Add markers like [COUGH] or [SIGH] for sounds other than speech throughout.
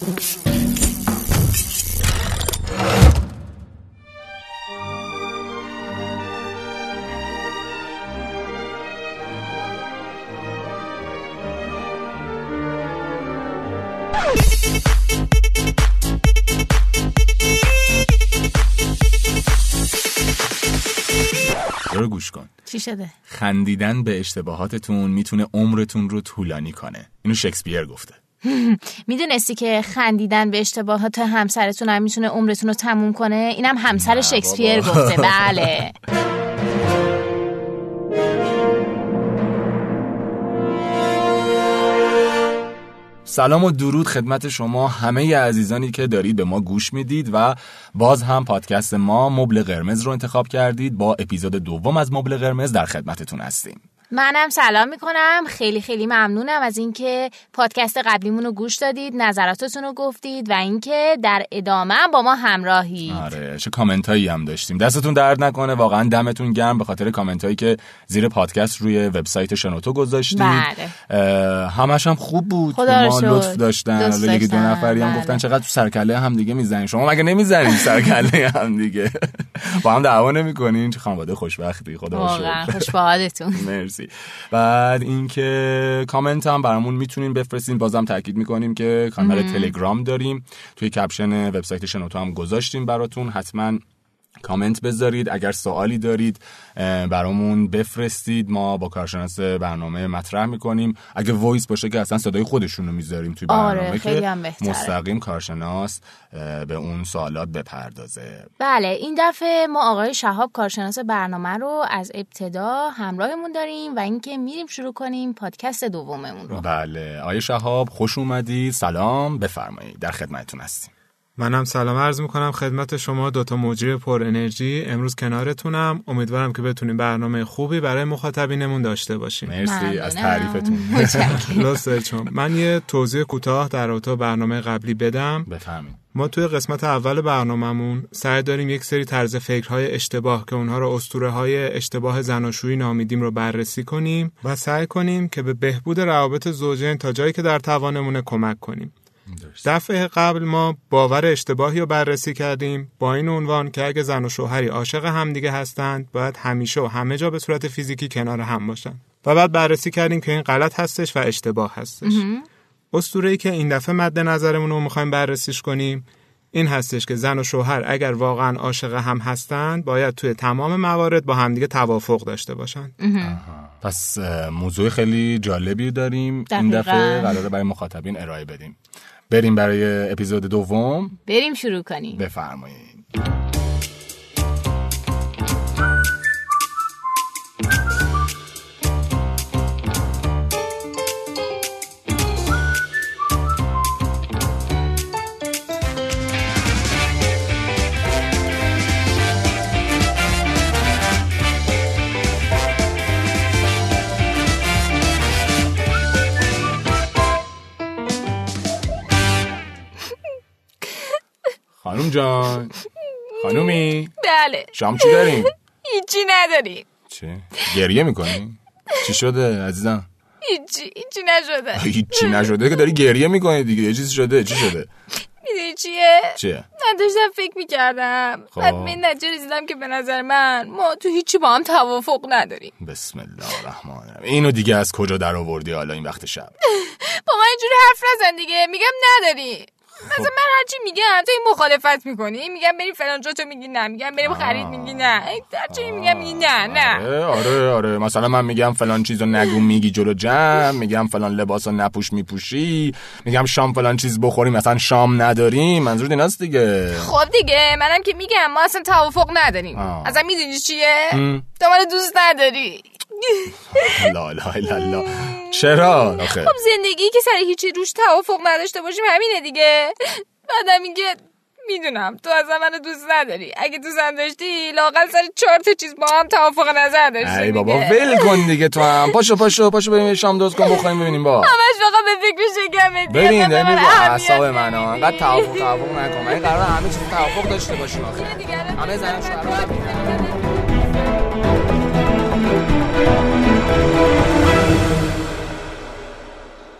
رو گوش کن. چی شده؟ خندیدن به اشتباهاتتون می‌تونه عمرتون رو طولانی کنه. اینو شکسپیر گفته. [LAUGHS] می‌دونستی که خندیدن به اشتباهات همسرتون هم می‌تونه عمرتون رو تموم کنه؟ اینم همسر شکسپیر گفته. بله. سلام و درود خدمت شما همه عزیزانی که دارید به ما گوش می‌دید و باز هم پادکست ما مبل قرمز رو انتخاب کردید. با اپیزود دوم از مبل قرمز در خدمتتون هستیم. منم سلام می‌کنم. خیلی خیلی ممنونم از اینکه پادکست قبلیمون رو گوش دادید نظراتتون رو گفتید و اینکه در ادامه با ما همراهید. آره چه کامنت هایی هم داشتیم. دستتون درد نکنه واقعا دمتون گرم به خاطر کامنت هایی که زیر پادکست روی وبسایت شنوتو گذاشتید. بله. همش هم خوب بود. خدا ما لطف داشتن. یکی دو نفری هم بله. گفتن چقدر تو سرکله هم دیگه می‌زنین. شما مگه نمی‌زنین سرکله هم دیگه؟ [LAUGHS] با هم دعوا نمی‌کنین. چه خانواده خوشبختی. خدا واقعا خوش به [LAUGHS] مرسی بعد اینکه کامنت هم برامون می‌تونین بفرستین. بازم تاکید می‌کنیم که کانال تلگرام داریم. توی caption وبسایت شنوتو هم گذاشتیم براتون. حتما کامنت بذارید. اگر سوالی دارید برامون بفرستید. ما با کارشناس برنامه مطرح می‌کنیم. اگه voice باشه که اصلا صدای خودشون رو می‌ذاریم توی برنامه آره، خیلی که هم بهتره. مستقیم کارشناس به اون سوالات بپردازه. بله این دفعه ما آقای شهاب کارشناس برنامه رو از ابتدا همراهمون داریم و اینکه میریم شروع کنیم پادکست دوممون رو. بله. آقای شهاب خوش اومدید. سلام. بفرمایید. در خدمتتون هستیم. منم سلام عرض می‌کنم خدمت شما دوتا مجری پر انرژی. امروز کنارتونم. امیدوارم که بتونیم برنامه خوبی برای مخاطبینمون داشته باشیم. مرسی از. تعریفتون. لطف دارید شما من یه توضیح کوتاه در رابطه با برنامه قبلی بدم. بفهمید ما توی قسمت اول برنامهمون سعی داریم یک سری طرز فکرهای اشتباه که اونها رو اسطوره های اشتباه زناشویی نامیدیم رو بررسی کنیم و سعی کنیم که به بهبود روابط زوجین تا جایی که در توانمونه کمک کنیم. دفعه قبل ما باور اشتباهی رو بررسی کردیم با این عنوان که اگه زن و شوهری عاشق همدیگه هستند باید همیشه و همه جا به صورت فیزیکی کنار هم باشن. و بعد بررسی کردیم که این غلط هستش و اشتباه هستش. اسطوره ای که این دفعه مد نظرمون رو می‌خوایم بررسیش کنیم این هستش که زن و شوهر اگر واقعا عاشق هم هستند باید توی تمام موارد با همدیگه توافق داشته باشن. پس موضوع خیلی جالبی داریم این دقیقاً. دفعه. قراره برای مخاطبین ارائه بدیم. بریم برای اپیزود دوم. بریم شروع کنیم. بفرمایید. جان. خانومی. بله. شام چی داریم؟ هیچی نداریم. چه؟ گریه می‌کنی؟ چی شده عزیزم؟ هیچی هیچی نشده. هیچی نشده که داری گریه می‌کنی دیگه. یه چیزی شده چی شده؟ می‌دونی چیه؟ چیه؟ من داشتم فکر می‌کردم. خب. بعد به این نتیجه رسیدم که به نظر من ما تو هیچی با هم توافق نداریم. بسم الله الرحمن الرحیم. اینو دیگه از کجا در آوردی حالا این وقت شب؟ [LAUGHS] با من اینجوری حرف نزن دیگه. میگم نداری مثلا من هرچی میگم تو این مخالفت می‌کنی میگم بریم فلان جا تو میگی نه میگم بریم خرید میگی نه. هرچی میگم میگی نه نه. آره آره. آره مثلا من میگم فلان چیزو نگو میگی جلو جمع. میگم فلان لباسو نپوش میپوشی. میگم شام فلان چیز بخوریم مثلا شام نداریم منظور ایناست دیگه. خب دیگه منم که میگم ما اصلا توافق نداریم. اصلا می‌دونی چیه. تو منو دوست نداری. لا لا لا لا. چرا؟ آخه. خب زندگی که سر هیچی روش توافق نداشته باشیم همینه دیگه. بعدم اینکه می‌دونم تو اصلا منو دوست نداری. اگه دوستم داشتی لاقل سر چهار تا چیز با هم توافق نظر داشتی ای بابا. ول کن دیگه تو هم. پاشو پاشو پاشو بریم شام درست کن بخوریم ببینیم با. همش فقط به فکر شکمت ببین من با اعصاب نمیدی. انقدر توافق توافق نکن. من قرار همه چیز توافق داشته باشیم آخه. همه زن شوهر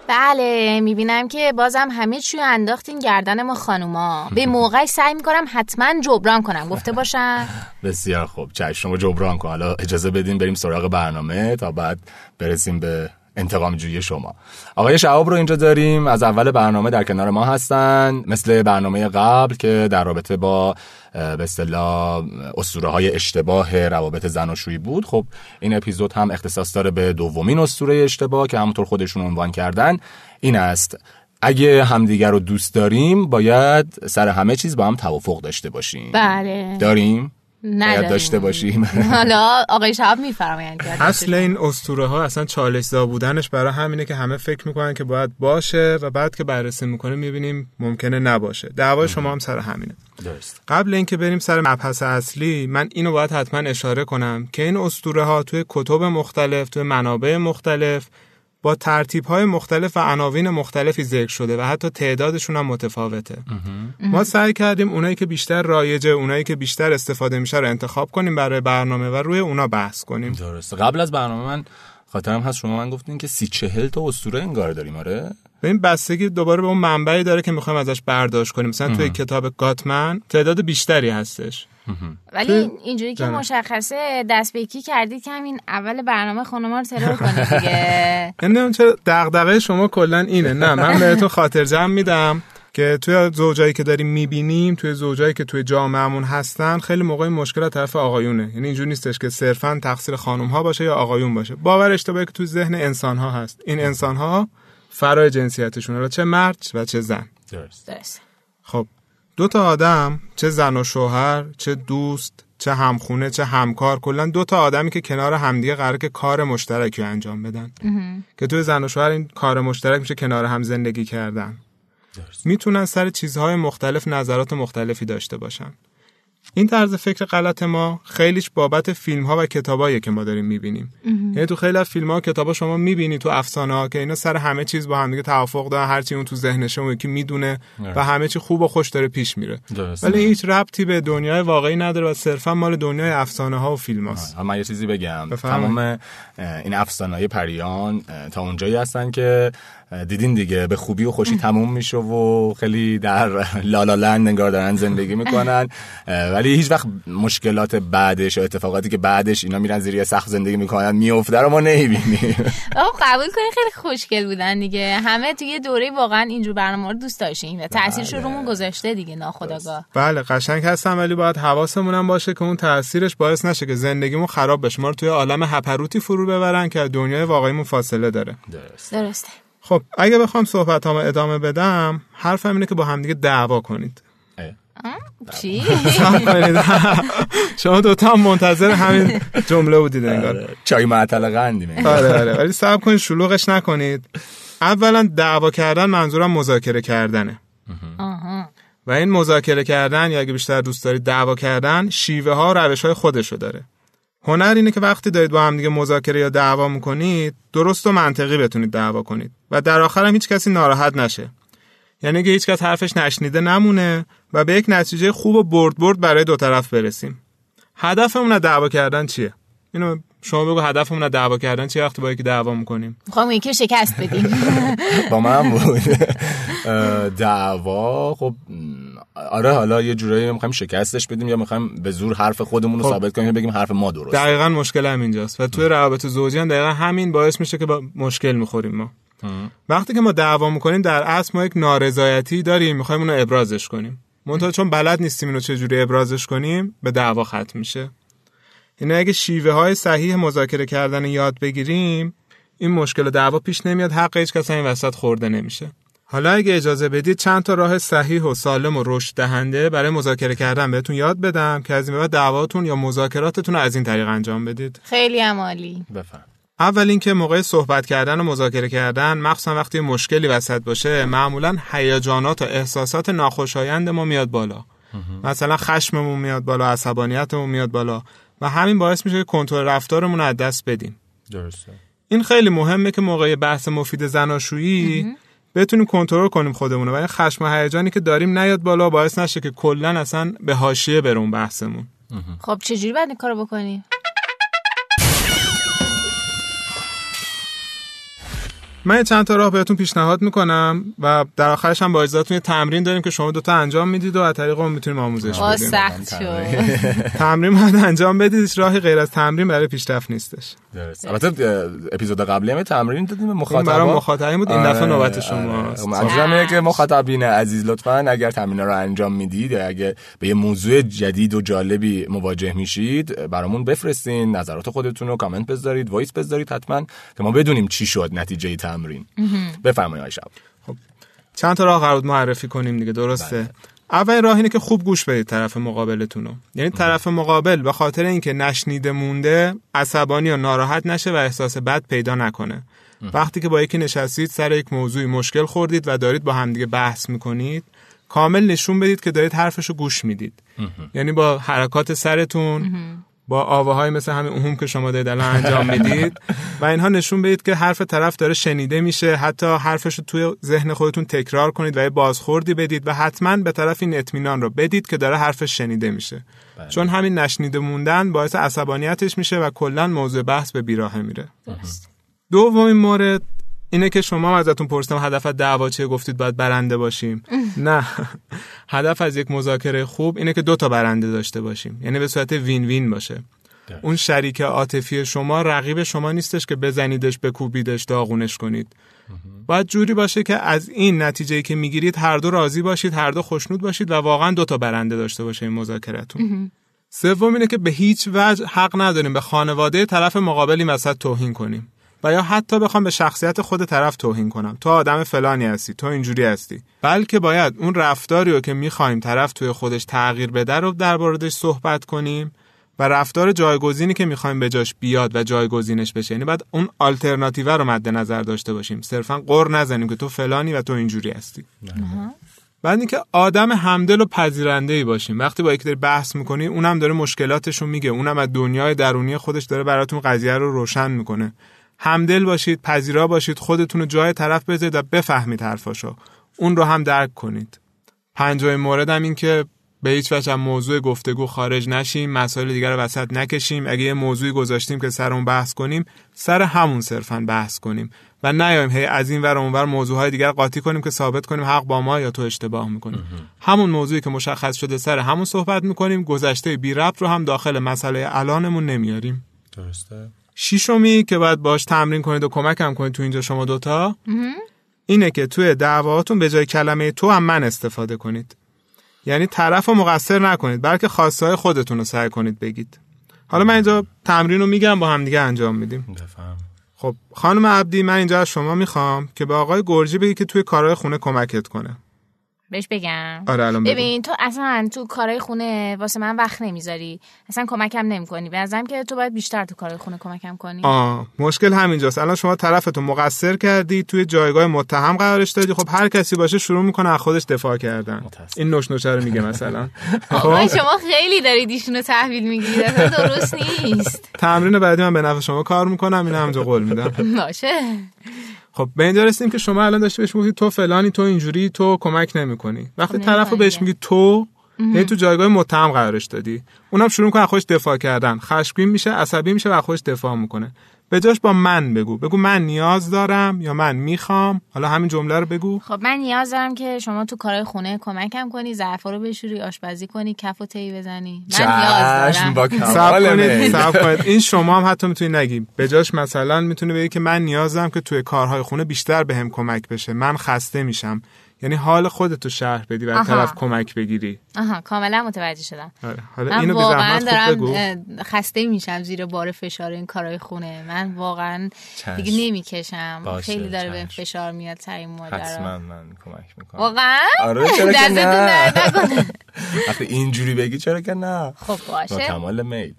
بله می‌بینم که بازم همه چی انداختین گردن ما خانوما. به [LAUGHS] موقع سعی می‌کنم حتما جبران کنم. گفته باشم. [LAUGHS] بسیار خوب. چشم شما جبران کن. حالا اجازه بدین بریم سراغ برنامه تا بعد برسیم به انتقام جویی شما. آقای شعاب رو اینجا داریم. از اول برنامه در کنار ما هستن. مثل برنامه قبل که در رابطه با به اصطلاح اسطوره های اشتباه روابط زناشویی بود خب این اپیزود هم اختصاص داره به دومین اسطوره اشتباه که همونطور خودشون عنوان کردن. این است. اگه همدیگر رو دوست داریم باید سر همه چیز با هم توافق داشته باشیم. بله. داریم. باید داشته باشیم. [LAUGHS] حالا آقای شهاب میفرمایند اصل این اسطوره ها اصلا چالش زا بودنش برای همینه که همه فکر می‌کنن که باید باشه و بعد که بررسی می‌کنیم می‌بینیم ممکنه نباشه. دعوای شما هم سر همینه. درست. قبل اینکه بریم سر مبحث اصلی من اینو باید حتما اشاره کنم که این اسطوره ها توی کتب مختلف توی منابع مختلف با ترتیب های مختلف و عناوین مختلفی ذکر شده و حتی تعدادشون هم متفاوته. ما سعی کردیم اونایی که بیشتر رایجه اونایی که بیشتر استفاده میشه رو انتخاب کنیم برای برنامه و روی اونا بحث کنیم. درست قبل از برنامه من خاطرم هست شما من گفتین که سی چهل تا اسطوره انگار داریم آره؟ به این بستگی دوباره به اون منبعی داره که می‌خوایم ازش برداشت کنیم. مثلا توی کتاب گاتمن تعداد بیشتری هستش. ولی اینجوری که. مشخصه دست به یکی کردید که همین اول برنامه خانوما رو ترور کنید دیگه؟ [LAUGHS] اون چرا دغدغه شما کلا اینه. نه من بهتون خاطر جمع میدم. که توی زوجایی که داریم می‌بینیم توی زوجایی که توی جامعهمون هستن خیلی موقع مشکل از طرف آقایونه. یعنی اینجوری نیستش که صرفا تقصیر خانم ها باشه یا آقایون باشه. باور اشتباهی که توی ذهن انسان ها هست. این انسان ها فرای جنسیتشون حالا چه مرد و چه زن. درست. درست خب دو تا آدم چه زن و شوهر چه دوست چه همخونه چه همکار کلا دو تا آدمی که کنار همدیگه قراره که کار مشترکی انجام بدن. که توی زن و شوهر این کار مشترک میشه کنار هم زندگی کردن. می‌تونن سر چیزهای مختلف نظرات مختلفی داشته باشن. این طرز فکر غلط ما خیلیش بابت فیلم ها و کتابایی که ما داریم می‌بینیم. یعنی تو خیلی از فیلم ها و کتابا شما می‌بینی تو افسانه ها که اینا سر همه چیز با همدیگه توافق دارن هرچی اون تو ذهنشه اون یکی می‌دونه و همه چی خوب و خوش داره پیش میره. درست. ولی هیچ ربطی به دنیای واقعی نداره و صرفا مال دنیای افسانه ها و فیلم هاست. من یه چیزی بگم. تمام این افسانه‌های پریان اه، تا اونجایی هستن که دیدین دیگه به خوبی و خوشی تموم میشه و خیلی در لالالند انگار دارن زندگی می‌کنن. ولی هیچ وقت مشکلات بعدش و اتفاقاتی که بعدش اینا میرن زیر یه سخت زندگی می‌کنن میفته رو ما نمی‌بینیم. [LAUGHS] آقا قبول کنید خیلی خوشگل بودن دیگه. همه توی یه دوره واقعا اینجور برنامه رو دوست داشتیم. و تاثیرش رو رومون گذاشته دیگه ناخداگاه. بله قشنگ هستم ولی باید حواسمون هم باشه که اون تاثیرش باعث نشه که زندگیمون خراب بشه. ما رو توی عالم هپروتی فرو ببرن که از دنیای واقعیمون فاصله داره. درست. درسته. خب اگه بخوام صحبت ادامه بدم حرفم اینه که با همدیگه دعوا کنید. چی؟ [LAUGHS] شما دوتا هم منتظر همین جمله بودید انگار. چای معطل قندیم آره آره. ولی صبر کنید شلوغش نکنید. اولا دعوا کردن منظورم مذاکره کردنه. و این مذاکره کردن یا اگه بیشتر دوست دارید دعوا کردن شیوه ها و روش های خودشو داره. هنر اینه که وقتی دارید با هم دیگه مذاکره یا دعوا می‌کنید درست و منطقی بتونید دعوا کنید و در آخر هم هیچ کسی ناراحت نشه. یعنی که هیچ کس حرفش نشنیده نمونه و به یک نتیجه خوب و برد برد برای دو طرف برسیم. هدفمون از دعوا کردن چیه؟ اینو شما بگو هدفمون از دعوا کردن چیه وقتی با یکی دعوا می‌کنیم؟ می‌خوام یکی شکست بدیم. [LAUGHS] با من بود. دعوا. خب آره حالا یه جورایی می‌خوایم شکستش بدیم یا می‌خوایم به زور حرف خودمون رو خب. ثابت کنیم بگیم حرف ما درست دقیقا مشکل هم اینجاست. و توی روابط زوجی هم دقیقا همین باعث میشه که با مشکل می‌خوریم ما. وقتی که ما دعوا می‌کنیم در اصل ما یک نارضایتی داریم. می‌خوایم اونو ابرازش کنیم. منتها چون بلد نیستیم اینو چجوری ابرازش کنیم به دعوا ختم میشه. یعنی اگه شیوه های صحیح مذاکره کردن یاد بگیریم این مشکل دعوا پیش نمیاد. حق هیچ کس این وسط خورده نمیشه. حالا اگه اجازه بدید چند تا راه صحیح و سالم و رشد دهنده برای مذاکره کردن بهتون یاد بدم که از این به بعد دعواتون یا مذاکراتتون رو از این طریق انجام بدید. خیلی هم عالی. بفهم اول اینکه موقع صحبت کردن و مذاکره کردن مخصوصا وقتی مشکلی وسط باشه معمولا هیجانات و احساسات ناخوشایند ما میاد بالا. مثلا خشممون میاد بالا عصبانیتمون میاد بالا و همین باعث میشه که کنترل رفتارمون رو از دست بدیم. درسته. این خیلی مهمه که موقع بحث مفید زناشویی بتونیم کنترل کنیم خودمون و این خشم و هیجانی که داریم نیاد بالا باعث نشه که کلا اصلا به حاشیه بره اون بحثمون. خب چجوری باید این کارو بکنیم؟ من یه چند تا راه بهتون پیشنهاد می‌کنم و در آخرش هم با اجازهتون یه تمرین داریم که شما دوتا انجام می‌دید و از طریق اون می‌تونیم آموزش بدیم. سخت شد. [LAUGHS] تمرین باید انجام بدید راهی غیر از تمرین برای پیشرفت نیستش. درست. البته اپیزود قبلی هم تمرین دادیم. مخاطبا. برای مخاطبین بود. این دفعه آره، نوبت آره. شماست. منظورم اینه که مخاطبین عزیز لطفا اگر تمرین رو انجام می‌دید یا اگه به یه موضوع جدید و جالبی مواجه میشید برامون بفرستین نظرات خودتون رو کامنت بذارید voice بذارید حتما که ما بدونیم چی شد نتیجه تمرین. بفرمایید آقای شب. چند تا راه قرار بود معرفی کنیم دیگه درسته؟ اول راه اینه که خوب گوش بدید طرف مقابلتون رو. یعنی طرف مقابل به خاطر اینکه نشنیده مونده عصبانی و ناراحت نشه و احساس بد پیدا نکنه. وقتی که با یکی نشستید سر یک موضوعی مشکل خوردید و دارید با همدیگه بحث می‌کنید کامل نشون بدید که دارید حرفش رو گوش می‌دید. یعنی با حرکات سرتون با آواهای مثل همین اهم که شما دارید الان انجام می‌دید. [LAUGHS] و اینها نشون بدید که حرف طرف داره شنیده میشه. حتی حرفش رو توی ذهن خودتون تکرار کنید و یه بازخوردی بدید و حتما به طرف این اطمینان رو بدید که داره حرفش شنیده میشه. چون همین نشنیده موندن باعث عصبانیتش میشه و کلا موضوع بحث به بیراهه میره. دومین مورد اینه که شما ازتون پرسیدم هدف از دعوا چیه؟ گفتید باید برنده باشیم. [LAUGHS] نه. هدف از یک مذاکره خوب اینه که دو تا برنده داشته باشیم. یعنی به صورت وین وین باشه اون شریک عاطفی شما رقیب شما نیستش که بزنیدش بکوبیدش داغونش کنید. باید جوری باشه که از این نتیجه که می‌گیرید هر دو راضی باشید هر دو خوشنود باشید و واقعا دو تا برنده داشته باشه این مذاکرتون سوم اینه که به هیچ وجه حق نداریم به خانواده طرف مقابلی وسط توهین کنیم. و یا حتی بخوام به شخصیت خود طرف توهین کنم. تو آدم فلانی هستی تو اینجوری هستی. بلکه باید اون رفتاری رو که می‌خوایم طرف توی خودش تغییر بده رو در موردش صحبت کنیم و رفتار جایگزینی که می‌خوایم به جاش بیاد و جایگزینش بشه. یعنی بعد اون آلترناتیو رو مد نظر داشته باشیم. صرفا قر نزنیم که تو فلانی و تو اینجوری هستی. بعد اینکه آدم همدل و پذیرنده ای باشیم. وقتی با یکی داری بحث می‌کنی اونم داره مشکلاتش رو میگه. اونم از دنیای درونی خودش داره براتون قضیه رو روشن می‌کنه. همدل باشید پذیرا باشید خودتون رو جای طرف بذارید و بفهمید حرفاشو. اون رو هم درک کنید. پنجمین مورد هم این که به هیچ وجه از موضوع گفتگو خارج نشیم مسائل دیگر رو وسط نکشیم. اگه یه موضوعی گذاشتیم که سر اون بحث کنیم سر همون صرفا بحث کنیم. و نیایم هی از این ور اونور موضوعهای دیگر قاطی کنیم که ثابت کنیم حق با ما یا تو اشتباه می‌کنیم همون موضوعی که مشخص شده سر همون صحبت می‌کنیم گذشته بی ربط رو هم داخل مسئله الانمون نمیاریم. درسته. شیشمی که باید باش تمرین کنید و کمکم کنید تو اینجا شما دوتا؟ اینه که توی دعواتون به جای کلمه تو هم من استفاده کنید. یعنی طرف رو مقصر نکنید بلکه خواسته های خودتون رو سعی کنید بگید. حالا من اینجا تمرین رو میگم با هم دیگه انجام میدیم. بفهم. خب خانم عبدی من اینجا از شما می‌خوام که به آقای گرجی بگی که توی کارهای خونه کمکت کنه. بهش بگم. آره الان. ببین تو اصلا تو کارهای خونه واسه من وقت نمی‌ذاری. اصلا کمکم نمی‌کنی. به نظرم که تو باید بیشتر تو کارهای خونه کمکم کنی. آه مشکل همینجاست. الان شما طرفتون مقصر کردی توی جایگاه متهم قرارش دادی. خب هر کسی باشه شروع می‌کنه از خودش دفاع کردن. متاسفم. این نوش نوشه رو میگه مثلا. [LAUGHS] خب. شما خیلی دارید ایشونو تحویل می‌گیرید. اصلا درست نیست. تمرین بعدی من به نفع شما کار می‌کنم. این همونجا قول میدم. [LAUGHS] باشه. خب به اینجا رسیدیم که شما الان داشتی بهش میگی تو فلانی تو اینجوری تو کمک نمی‌کنی. وقتی خب طرف رو بهش. میگی تو یعنی تو جایگاه متهم قرارش دادی. اونم شروع می‌کنه خودش دفاع کردن. خشمگین میشه عصبی میشه و خودش دفاع می‌کنه. به جاش با من بگو. بگو من نیاز دارم یا من می‌خوام. حالا همین جمله رو بگو. خب من نیاز دارم که شما تو کارهای خونه کمکم کنی ظرفا رو بشوری آشپزی کنی کف و تی بزنی. من نیاز دارم. با [LAUGHS] [LAUGHS] کنید این شما هم حتی می‌تونی نگی. به جاش مثلا می‌تونه بگی که من نیاز دارم که توی کارهای خونه بیشتر بهم کمک بشه. من خسته میشم. یعنی حال خودتو شرح بدی و آها. طرف کمک بگیری. آها کاملا متوجه شدم. آره. حالا من اینو واقعا بگو. دارم خسته میشم زیر بار فشار این کارهای خونه. من واقعا چشم. دیگه نمی‌کشم. خیلی داره به. فشار میاد سر این مادر حتما من کمک می‌کنم. واقعا؟ آره چرا که نه. وقتی [LAUGHS] اینجوری بگی چرا که نه. خب با باشه. کمال میل.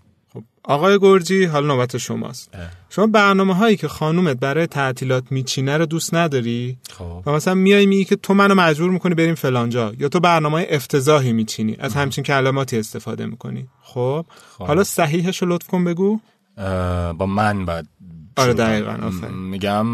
آقای گرجی حالا نوبت شماست اه. شما برنامه هایی که خانومت برای تعطیلات میچینه رو دوست نداری خب و مثلا میای میگی که تو منو مجبور می‌کنی بریم فلانجا یا تو برنامه های افتضاحی میچینی از همچین کلماتی استفاده می‌کنی خب خب. حالا صحیحش رو لطف کن بگو با من باید آره دقیقاً،. میگم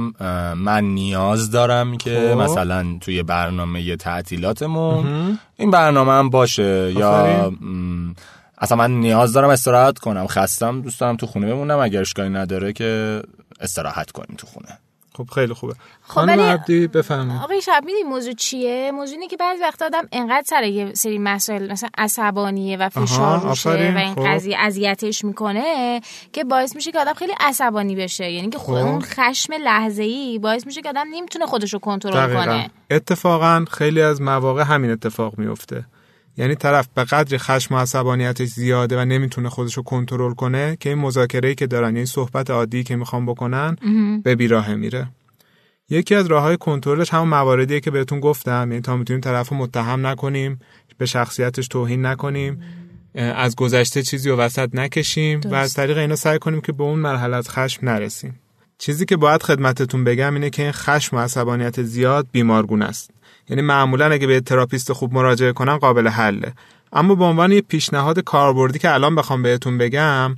من نیاز دارم که خب. مثلا توی برنامه تعطیلاتمون این برنامه هم باشه یا آفرین. م، اصلا من نیاز دارم استراحت کنم. خستم دوست دارم تو خونه بمونم. اگر اشکالی نداره که استراحت کنیم تو خونه. خب خیلی خوبه. خب ولی- عبدی بفرمایید. آقای شب می‌دونی موضوع چیه؟ موضوع اینه که بعضی وقتا آدم انقدر سر یه سری مسائل مثلا عصبانیه و فشار روشه و این خب. قضیه اذیتش می‌کنه که باعث میشه که آدم خیلی عصبانی بشه. یعنی که خود خب. اون خشم لحظه ای باعث میشه که آدم نمی‌تونه خودش رو کنترل کنه. اتفاقا خیلی از مواقع همین اتفاق میفته یعنی طرف به قدری خشم و عصبانیتش زیاده و نمی‌تونه خودش رو کنترل کنه که این مذاکره که دارن یعنی صحبت عادی که می‌خوان بکنن به بیراه میره. یکی از راه های کنترلش همون مواردیه که بهتون گفتم یعنی تا می‌تونیم طرف رو متهم نکنیم به شخصیتش توهین نکنیم از گذشته چیزی رو وسط نکشیم و از طریق اینا سعی کنیم که به اون مرحله از خشم نرسیم. چیزی که باید خدمتتون بگم اینه که این خشم و عصبانیت زیاد بیمارگونه است. یعنی معمولا اگه به تراپیست خوب مراجعه کنن قابل حله اما به عنوان یه پیشنهاد کاربردی که الان بخوام بهتون بگم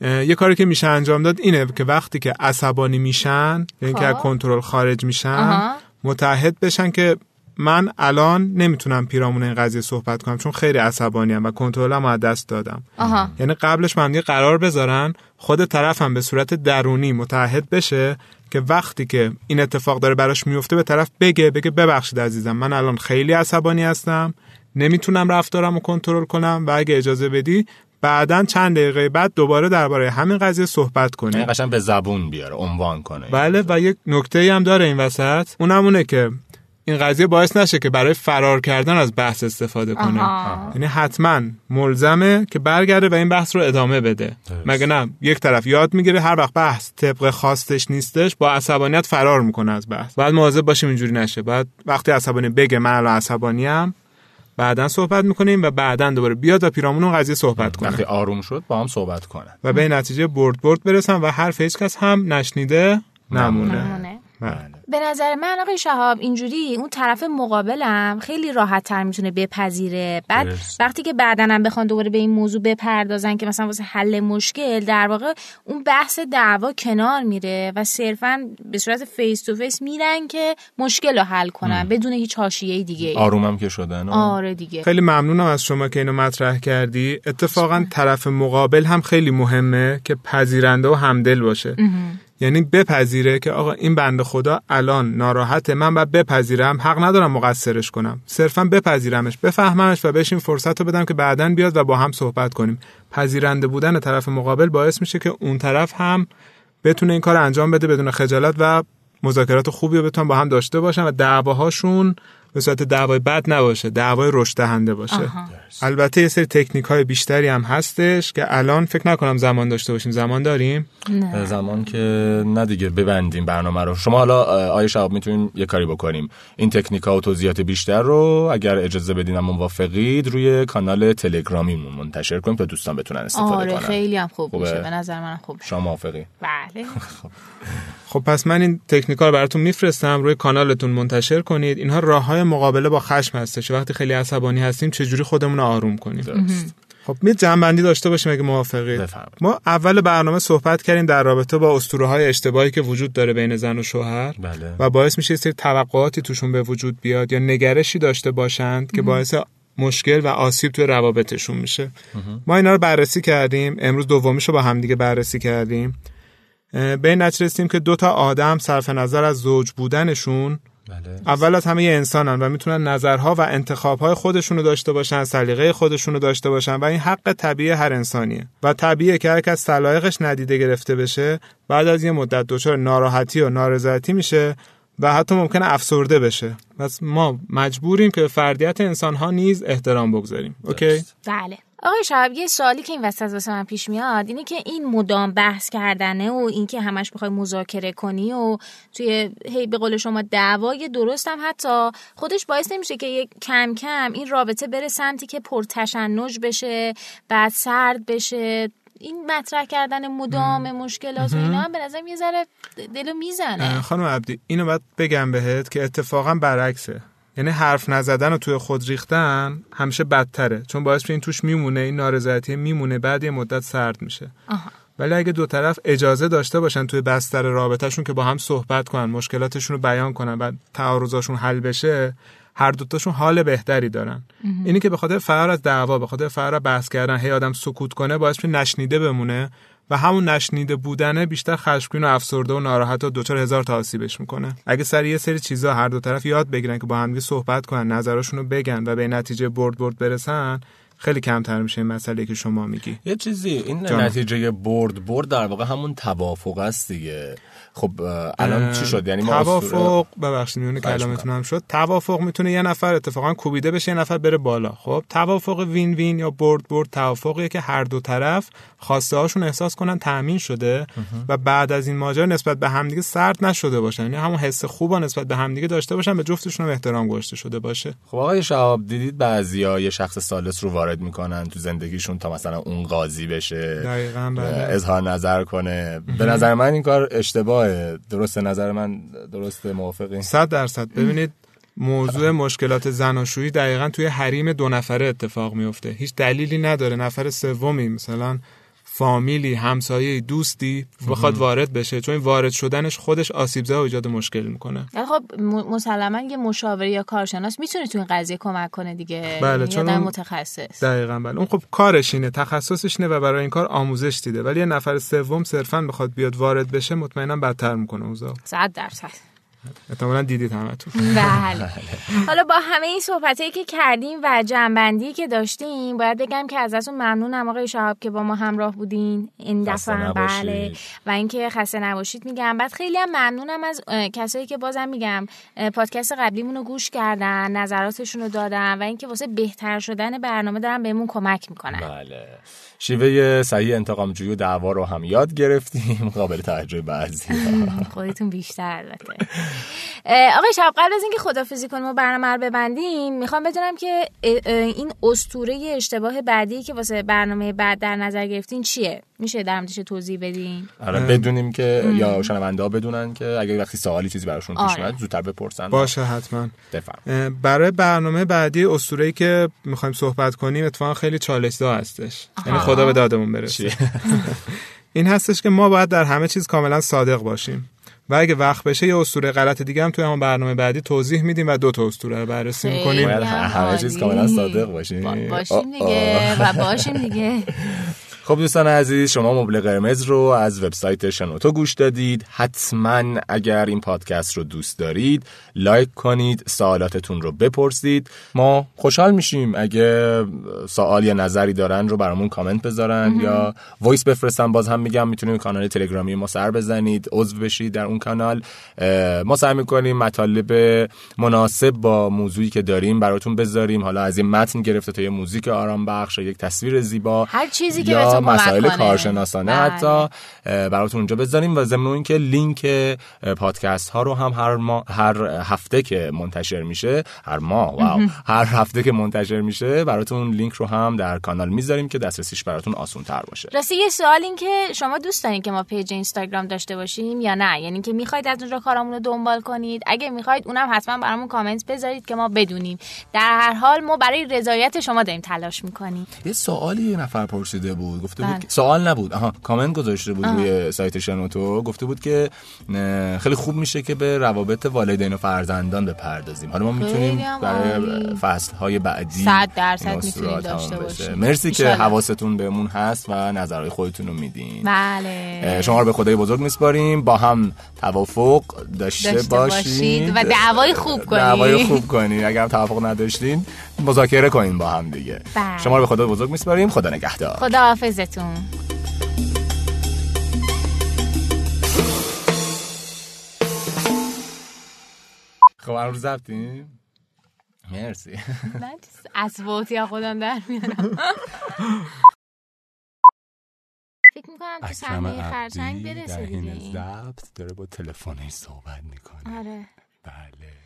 یه کاری که میشه انجام داد اینه که وقتی که عصبانی میشن یعنی که از خب. کنترل خارج میشن. متحد بشن که من الان نمی‌تونم پیرامون این قضیه صحبت کنم چون خیلی عصبانی و کنترلم از دست دادم آها یعنی قبلش دیگه قرار بذارن خود طرفم به صورت درونی متحد بشه که وقتی که این اتفاق داره براش میفته به طرف بگه بگه ببخشید عزیزم من الان خیلی عصبانی هستم نمی‌تونم رفتارم رو کنترل کنم و اگه اجازه بدی بعدا چند دقیقه بعد دوباره درباره همین قضیه صحبت یعنی کنیم قشنگ به زبون بیاره عنوان کنه. بله و یک نکته هم داره این وسط. اونم اونه که این قضیه باعث نشه که برای فرار کردن از بحث استفاده کنه. یعنی حتما ملزمه که برگرده و این بحث رو ادامه بده. مگه نه؟ یک طرف یاد می‌گیره هر وقت بحث طبق خواستش نیستش با عصبانیت فرار می‌کنه از بحث. باید مواظب باشیم اینجوری نشه. بعد وقتی عصبانی بگه من الان عصبانیم بعدا صحبت می‌کنیم و بعدا دوباره بیاد و پیرامون اون قضیه صحبت کنه. وقتی آروم شد با هم صحبت کنن و به نتیجه برد برد برسن و حرف هیچ کس هم نشنیده نمونه. نمونه. به نظر من آقای شهاب اینجوری اون طرف مقابلم خیلی راحت تر می‌تونه بپذیره. بعد درست. وقتی که بعدن هم بخوان دوباره به این موضوع بپردازن که مثلا واسه حل مشکل در واقع اون بحث دعوا کنار میره و صرفا به صورت face to face میرن که مشکل رو حل کنن بدون هیچ حاشیه دیگه آرومم که شدن. آره دیگه. خیلی ممنونم از شما که اینو مطرح کردی. اتفاقا طرف مقابل هم خیلی مهمه که پذیرنده و همدل باشه. یعنی بپذیره که آقا این بنده خدا الان ناراحته من باید بپذیرم حق ندارم مقصرش کنم. صرفا بپذیرمش بفهممش و بهش این فرصت رو بدم که بعدا بیاد و با هم صحبت کنیم. پذیرنده بودن طرف مقابل باعث میشه که اون طرف هم بتونه این کار انجام بده بدون خجالت و مذاکرات خوبی رو بتونن با هم داشته باشن و دعواهاشون به صورت دعوای بد نباشه دعوای رشد دهنده باشه. آها. البته یه سری تکنیک های بیشتری هم هستش که الان فکر نکنم زمان داشته باشیم. زمان داریم؟ نه. زمان که نه دیگه. ببندیم برنامه رو. شما حالا آیه شهاب می‌تونیم یه کاری بکنیم. این تکنیک ها و توضیحات بیشتر رو اگر اجازه بدین موافقید روی کانال تلگرامیمون منتشر کنیم تا دوستان بتونن استفاده آره کنن. خیلی هم خوب خوبه. میشه. به نظر من خوب شما موافقی؟ بله. [LAUGHS] خب. پس من این تکنیکا رو براتون میفرستم. روی کانالتون منتشر کنید. اینها راه های مقابله با خشم هستش. وقتی خیلی عصبانی هستیم چجوری خودمون رو آروم کنیم؟ درست. خب می جنبندی داشته باشیم اگه موافقید. بفرمایید. ما اول برنامه صحبت کردیم در رابطه با اسطوره های اشتباهی که وجود داره بین زن و شوهر بله. و باعث میشه سری توقعاتی توشون به وجود بیاد یا نگرشی داشته باشند که باعث مشکل و آسیب توی روابطشون میشه. ما اینا رو بررسی کردیم. امروز دومیش رو با همدیگه بررسی کردیم. به این نتیجه رسیدیم که دو تا آدم صرف نظر از زوج بودنشون بله. اول از همه یه انسانن و می‌تونن نظرها و انتخابهای خودشون رو داشته باشن سلیقه خودشون رو داشته باشن و این حق طبیعی هر انسانیه. و طبیعیه که هر کس سلایقش ندیده گرفته بشه بعد از یه مدت دچار ناراحتی و نارضایتی میشه و حتی ممکنه افسرده بشه. پس ما مجبوریم که به فردیت انسانها نیز احترام بگذاریم. OK. بله. آقای شهاب یه سوالی که این وسط واسه من پیش میاد اینه که این مدام بحث کردنه و اینکه همش بخوای مذاکره کنی و توی هی به قول شما دعوای درست هم حتی خودش باعث نمیشه که یک کم کم این رابطه بره سمتی که پرتشنج بشه بعد سرد بشه. این مطرح کردن مدام مشکلات و اینا هم به نظرم یه ذره دلو می‌زنه. خانم عبدی اینو باید بگم بهت که اتفاقا برعکسه. یعنی حرف نزدن و توی خود ریختن همیشه بدتره. چون باعث میشه این توش میمونه این نارضایتی میمونه بعد یه مدت سرد میشه. آها. ولی اگه دو طرف اجازه داشته باشن توی بستر رابطهشون که با هم صحبت کنن مشکلاتشون رو بیان کنن و تعارضاشون حل بشه هر دوتاشون حال بهتری دارن. اینی که به خاطر فرار از دعوا به خاطر فرار بحث کردن هی آدم سکوت کنه باعث میشه نشنیده بمونه. و همون نشنیده بودنه بیشتر خشمگین و افسرده و ناراحت و دچار هزار تا آسیبش می‌کنه. اگه سر یه سری چیزا هر دو طرف یاد بگیرن که با همدیگه صحبت کنن نظرشون رو بگن و به نتیجه برد برد برسن خیلی کمتر میشه این مسئله که شما میگی. یه چیزی این جانم. نتیجه برد برد در واقع همون توافق است دیگه. خب الان چی شد؟ یعنی ما توافق ببخشید میونه کلامتون هم شد. توافق می‌تونه یه نفر اتفاقا کوبیده بشه یه نفر بره بالا. خب توافق وین وین یا برد برد توافقیه که هر دو طرف خواسته هاشون احساس کنن تأمین شده و بعد از این ماجرا نسبت به همدیگه سرد نشده باشن. یعنی همون حس خوبا نسبت به همدیگه داشته باشن به جفتشون احترام گذاشته شده باشه. خب آقای شهاب دیدید بعضیا یه شخص سالس رو وارد می‌کنن تو زندگیشون تا مثلا اون قاضی بشه. دقیقاً بله. اظهار نظر کنه. به نظر من این کار اشتباهه. درسته نظر من درسته موافقی صد درصد. ببینید موضوع مشکلات زناشویی دقیقا توی حریم دو نفره اتفاق میفته هیچ دلیلی نداره. نفر سومی مثلا فامیلی همسایه دوستی بخواد وارد بشه. چون این وارد شدنش خودش آسیبزا و ایجاد مشکل می‌کنه. خب مسلما یه مشاور یا کارشناس می‌تونه تو این قضیه کمک کنه دیگه. بله، یه چون متخصص. دقیقا بله. اون خب کارش اینه تخصصش اینه و برای این کار آموزش دیده. ولی یه نفر سوم صرفا بخواد بیاد وارد بشه مطمئنا بدتر می‌کنه اوضاع. صد درصد. احتمالاً دیدید همتون. [LAUGHS] بله. حالا با همه این صحبتایی که کردیم و جنبندی که داشتیم باید بگم که ازتون ممنونم آقای شهاب که با ما همراه بودین این دفعه. بله. و اینکه خسته نباشید میگم. بعد خیلی هم ممنونم از کسایی که بازم میگم پادکست قبلیمون رو گوش کردن نظراتشون رو دادن و اینکه واسه بهتر شدن برنامه دارن بهمون کمک می‌کنن. بله. شیوه صحیح انتقام جویی و دعوا رو هم یاد گرفتیم. [LAUGHS] قابل توجه بعضی. [LAUGHS] خودتون بیشتر البته. آقای شب قبل از اینکه خدافزی کنیم و برنامه رو ببندیم می‌خوام بدونم که این استوره اشتباه بعدی که واسه برنامه بعد در نظر گرفتین چیه؟ میشه در موردش توضیح بدین؟ آره بدونیم که یا شنونده ها بدونن که اگه وقتی سوالی چیزی براشون پیش آره. اومد زودتر بپرسن. باشه حتما. بفرم برای برنامه بعدی اسطوره‌ای که می‌خوایم صحبت کنیم اتفاقا خیلی چالش‌زا هستش. یعنی خدا به دادمون برسه. [LAUGHS] این هستش که ما باید در همه چیز کاملا صادق باشیم. و اگه وقت بشه یه اسطوره غلط دیگه هم توی همون برنامه بعدی توضیح میدیم و دو تا اسطوره رو بررسی می‌کنیم. باید هم همه چیز. کاملا صادق باشیم. باشیم. دیگه. و باشیم دیگه. [LAUGHS] خب دوستان عزیز شما مبل قرمز رو از وبسایت شنوتو گوش دادید. حتما اگر این پادکست رو دوست دارید لایک کنید سوالاتتون رو بپرسید. ما خوشحال میشیم اگه سوال یا نظری دارن رو برامون کامنت بذارن یا voice بفرستن. باز هم میگم می‌تونید کانال تلگرامی ما سر بزنید عضو بشید در اون کانال. ما سعی می‌کنیم مطالب مناسب با موضوعی که داریم براتون بذاریم. حالا از این متن گرفته تا یه موزیک آرام بخش یک تصویر زیبا هر چیزی که یا مسائل. کارشناسانه بله. حتی براتون اونجا بذاریم و ضمن اینکه لینک پادکست ها رو هم هر ما هر هفته که منتشر میشه هر ماه wow هر هفته که منتشر میشه براتون لینک رو هم در کانال می‌ذاریم که دسترسیش براتون آسون تر باشه. راستی یه سوال این که شما دوست دارین که ما page اینستاگرام داشته باشیم یا نه؟ یعنی که می‌خواید از اونجا کارامون رو دنبال کنید؟ اگه می‌خواید اونم حتما برامون کامنت بذارید که ما بدونیم. در هر حال ما برای رضایت شما داریم تلاش می‌کنیم. یه سوالی یه نفر پرسیده بود. گفته بود بله. که- سوال نبود آها کامنت گذاشته بود روی سایت شنوتو گفته بود که خیلی خوب میشه که به روابط والدین و فرزندان بپردازیم حالا ما می‌تونیم برای. فصل های بعدی صد درصد این می‌تونیم داشته. باشیم. مرسی که. حواستون بهمون هست و نظرهای خودتون رو میدین بله شما رو به خدای بزرگ میسپاریم با هم توافق داشته, داشته باشید باشید و دعوای خوب کنید. دعوای خوب کنید اگر توافق نداشتین مذاکره کنین با هم دیگه. بله. شما رو به خدای بزرگ میسپاریم. خدا نگهدار. خدا حافظتون خب الان رو زبطیم مرسی. من از خودم در میارم. فکر می‌کنم تو صحنه خرچنگ برسه دیگه این. ضبط داره با تلفنش صحبت می‌کنه. آره. بله.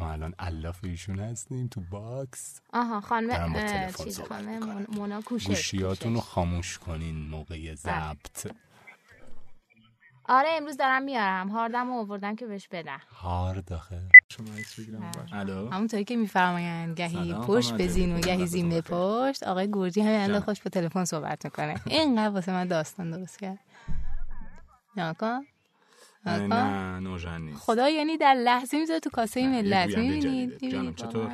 ما الان الاف ایشون هستیم تو باکس. آها خانم با چیز خانم مونا کوشش گوشیاتون رو. خاموش کنین موقع ضبط. آره امروز دارم میارم. هاردم رو آوردم که بهش بدم. هار داخل شما باش. الو؟ همونطوری که میفرمایند گهی پشت خانم به زین و. گهی زین به پشت. آقای گرجی همین الان. خوش به تلفن صحبت می‌کنه. اینقدر واسه من داستان درست کرد. نگاه. نه نوژن نیست خدا یعنی در لحظه می‌ذاره تو کاسه ملت می‌بینید. جانم، چطور؟